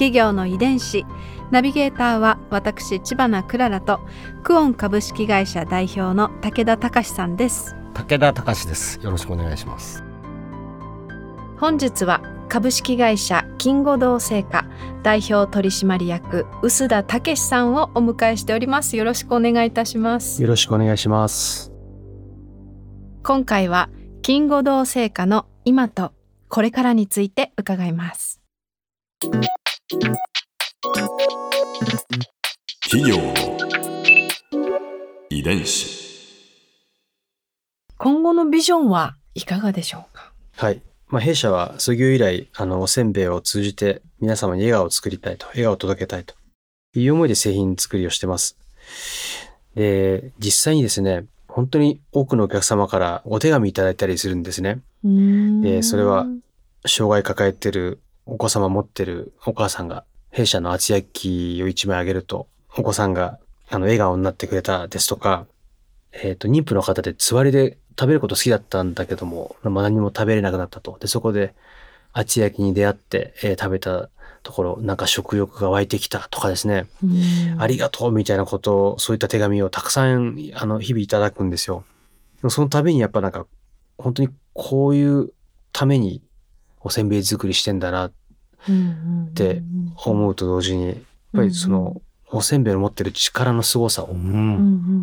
企業の遺伝子。ナビゲーターは私千葉なクララとクオン株式会社代表の武田隆さんです。武田隆です。よろしくお願いします。本日は株式会社金吾堂製菓代表取締役臼田武さんをお迎えしております。よろしくお願いいたします。よろしくお願いします。今回は金吾堂製菓の今とこれからについて伺います企業の遺伝子。今後のビジョンはいかがでしょうか？はい。まあ、弊社は創業以来あのおせんべいを通じて皆様に笑顔を作りたいと笑顔を届けたいという思いで製品作りをしてます。で実際にですね本当に多くのお客様からお手紙いただいたりするんですね。でそれは障害抱えてるお子様持ってるお母さんが弊社の厚焼きを一枚あげるとお子さんがあの笑顔になってくれたですとか、えっ、と妊婦の方でつわりで食べること好きだったんだけども、まあ、何も食べれなくなったと。で、そこで厚焼きに出会って、えー食べたところ、なんか食欲が湧いてきたとかですね、ありがとうみたいなことを、そういった手紙をたくさん、あの、日々いただくんですよ。その度にやっぱなんか、本当にこういうためにおせんべい作りしてんだな。って思うと同時に、やっぱりその、おせんべいの持ってる力の凄さを、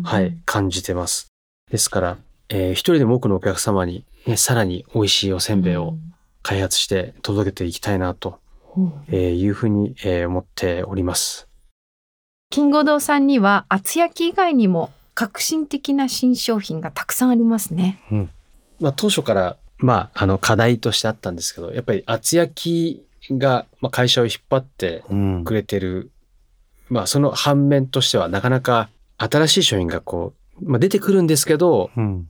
はい、感じてます。ですから、えー一人でも多くのお客様に、ね、さらに美味しいおせんべいを開発して届けていきたいなと、えーいうふうに、えー思っております。金吾堂さんには厚焼き以外にも革新的な新商品がたくさんありますね。まあ、当初から、まあ、あの、課題としてあったんですけど、やっぱり厚焼きが、まあ、会社を引っ張ってうん。くれてる、まあ、その反面としては、なかなか新しい商品がこう、まあ、出てくるんですけど、うん。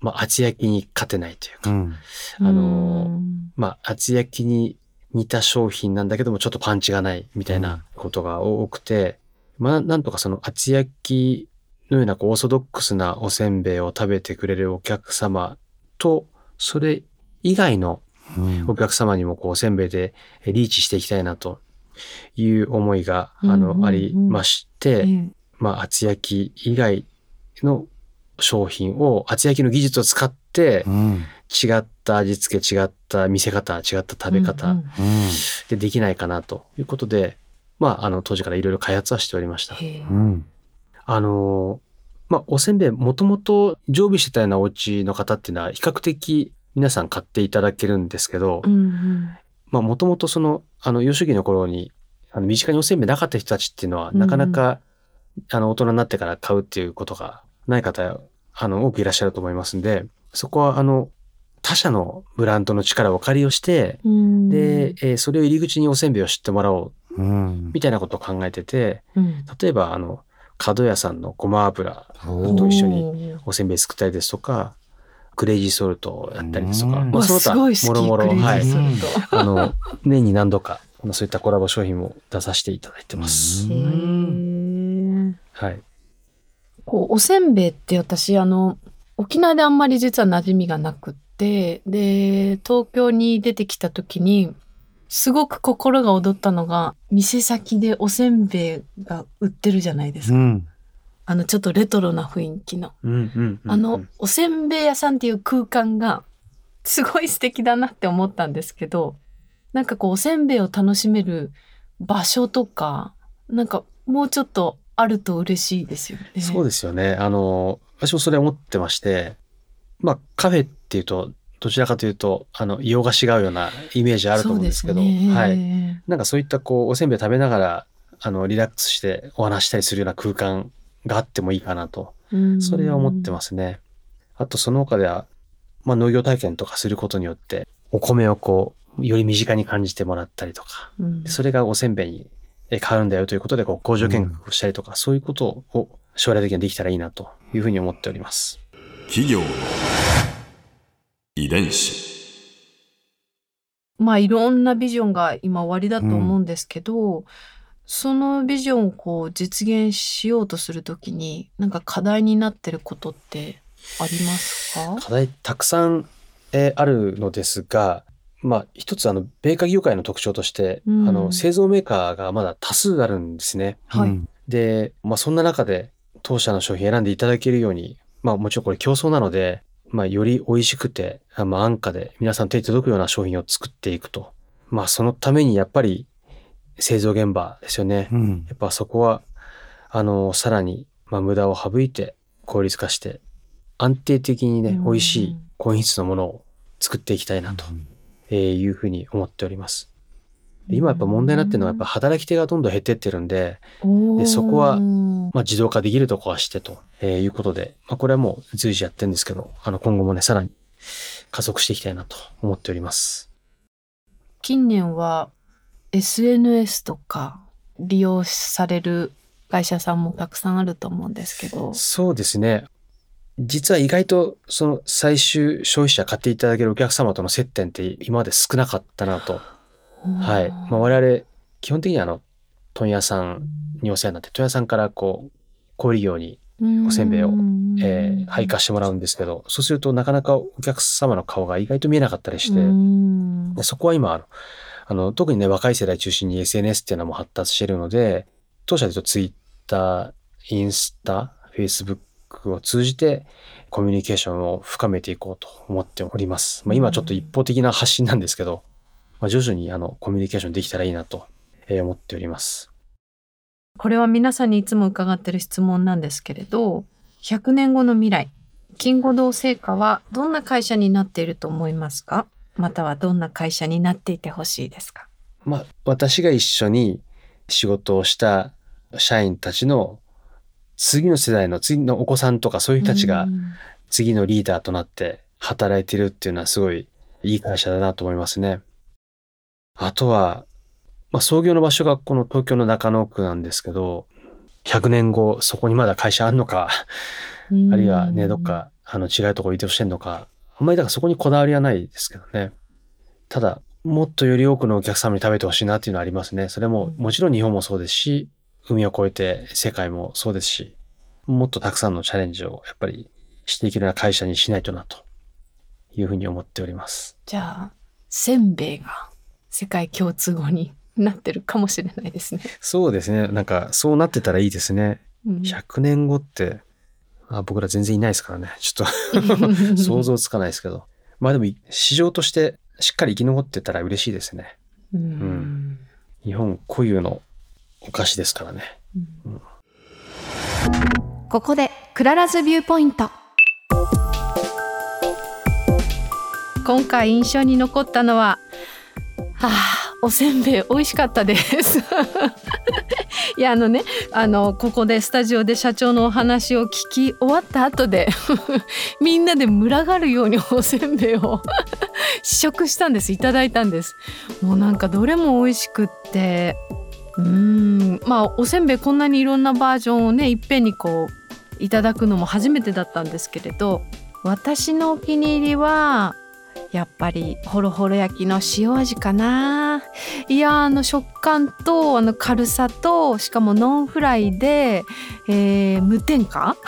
まあ、厚焼きに勝てないというか、うん。あのまあ、厚焼きに似た商品なんだけども、ちょっとパンチがないみたいなことが多くて、まあ、なんとかその厚焼きのようなこうオーソドックスなおせんべいを食べてくれるお客様と、それ以外のうん。お客様にもこうおせんべいでえリーチしていきたいなという思いが、あの、ありまして、ええ。まあ、厚焼き以外の商品を厚焼きの技術を使ってうん。違った味付け、違った見せ方、違った食べ方、でできないかなということで、まあ、あの、当時からいろいろ開発はしておりました。あの、まあ、おせんべい、もともと常備してたようなお家の方っていうのは、比較的皆さん買っていただけるんですけど、うんうん。まあ、もともとその、あの、幼少期の頃に、あの、身近におせんべいなかった人たちっていうのは、うんなかなか、あの、大人になってから買うっていうことがない方、あの、多くいらっしゃると思いますんで、そこは、あの、他社のブランドの力をお借りをして、うん。で、えーそれを入り口におせんべいを知ってもらおううん。みたいなことを考えてて、うん。例えば、あの、角屋さんのごま油おと一緒におせんべい作ったりですとか、クレイジーソルトをやったりですとか、うん。まあ、その他、もろもろ、はい、あの、年に何度か、そういったコラボ商品も出させていただいてます。はい。こうおせんべいって私あの沖縄であんまり実は馴染みがなくってで東京に出てきた時にすごく心が躍ったのが店先でおせんべいが売ってるじゃないですか、うんあのちょっとレトロな雰囲気の、あのおせんべい屋さんっていう空間がすごい素敵だなって思ったんですけどなんかこうおせんべいを楽しめる場所とかなんかもうちょっとあると嬉しいですよね。そうですよね。あの、私もそれ思ってまして、まあ、カフェっていうと、どちらかというと、あの、洋菓子が合うようなイメージあると思うんですけど、ねはい。なんかそういったこう、おせんべい食べながら、あの、リラックスしてお話したりするような空間があってもいいかなと、それは思ってますね。あとその他では、まあ農業体験とかすることによって、お米をこう、より身近に感じてもらったりとか、うんそれがおせんべいにえ変わるんだよということで、こう工場見学をしたりとか、そういうことを将来的にはできたらいいなというふうに思っております。企業の遺伝子。まあいろんなビジョンが今終わりだと思うんですけど、そのビジョンをこう実現しようとするときになんか課題になってることってありますか？課題たくさん、えーあるのですが、まあ、一つあの、米化業界の特徴として、うん。あの、製造メーカーがまだ多数あるんですね。はい。うんで、まあ、そんな中で当社の商品選んでいただけるように、まあ、もちろんこれ競争なので、まあ、より美味しくて、あまあ、安価で皆さん手に届くような商品を作っていくと。まあ、そのためにやっぱり製造現場ですよね。うんやっぱそこは、あの、さらに、まあ、無駄を省いて効率化して、安定的にね、うん美味しい高品質のものを作っていきたいなとえーいうふうに思っております。で今やっぱ問題になってるのはやっぱ働き手がどんどん減ってってるんで、でそこはまあ、自動化できるとこはしてと、えーいうことで、まあ、これはもう随時やってるんですけど、あの今後もね、さらに加速していきたいなと思っております。近年は SNS とか利用される会社さんもたくさんあると思うんですけど。そうですね。実は意外とその最終消費者買っていただけるお客様との接点って今まで少なかったなと。はい。まあ、我々、基本的にはあの、問屋さんにお世話になって、問屋さんからこう、小売業におせんべいをえー配下してもらうんですけど、そうするとなかなかお客様の顔が意外と見えなかったりして、うんでそこは今あの、あの、特にね、若い世代中心に SNS っていうのはもう発達しているので、当社で言うと Twitter、インスタ、Facebook を通じてコミュニケーションを深めていこうと思っております。まあ、今はちょっと一方的な発信なんですけど、まあ、徐々にあの、コミュニケーションできたらいいなとえー思っております。これは皆さんにいつも伺ってる質問なんですけれど、100年後の未来、金吾堂製菓はどんな会社になっていると思いますか？またはどんな会社になっていてほしいですか？まあ、私が一緒に仕事をした社員たちの次の世代の次のお子さんとかそういう人たちがうん次のリーダーとなって働いてるっていうのはすごいいい会社だなと思いますね。あとは、まあ、創業の場所がこの東京の中野区なんですけど、100年後そこにまだ会社あんのか、あるいはね、どっかあの違うところ移動してんのか、あんまりだからそこにこだわりはないですけどね。ただ、もっとより多くのお客様に食べてほしいなっていうのはありますね。それももちろん日本もそうですし、海を越えて世界もそうですし、もっとたくさんのチャレンジをやっぱりしていけるような会社にしないとなというふうに思っております。じゃあ、せんべいが世界共通語に なってるかもしれないですね。そうですね。なんかそうなってたらいいですね。うん100年後って、あ僕ら全然いないですからね。ちょっと 想像つかないですけど。まあでも市場としてしっかり生き残ってたら嬉しいですね。うん日本固有のお菓子ですからね。ここで Clara's Viewpoint 今回印象に残ったのははあおせんべい美味しかったです。いやあのねあのここでスタジオで社長のお話を聞き終わった後で みんなで群がるようにおせんべいを 試食したんです。いただいたんです。もうなんかどれも美味しくって。うんまあおせんべいこんなにいろんなバージョンをねいっぺんにこういただくのも初めてだったんですけれど私のお気に入りはやっぱりホロホロ焼きの塩味かな。いやあの食感とあの軽さとしかもノンフライで、えー無添加？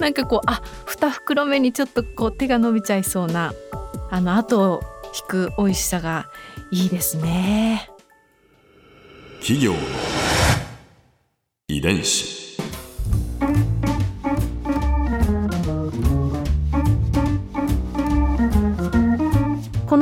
なんかこうあ2袋目にちょっとこう手が伸びちゃいそうなあの後を引く美味しさがいいですね。企業遺伝子。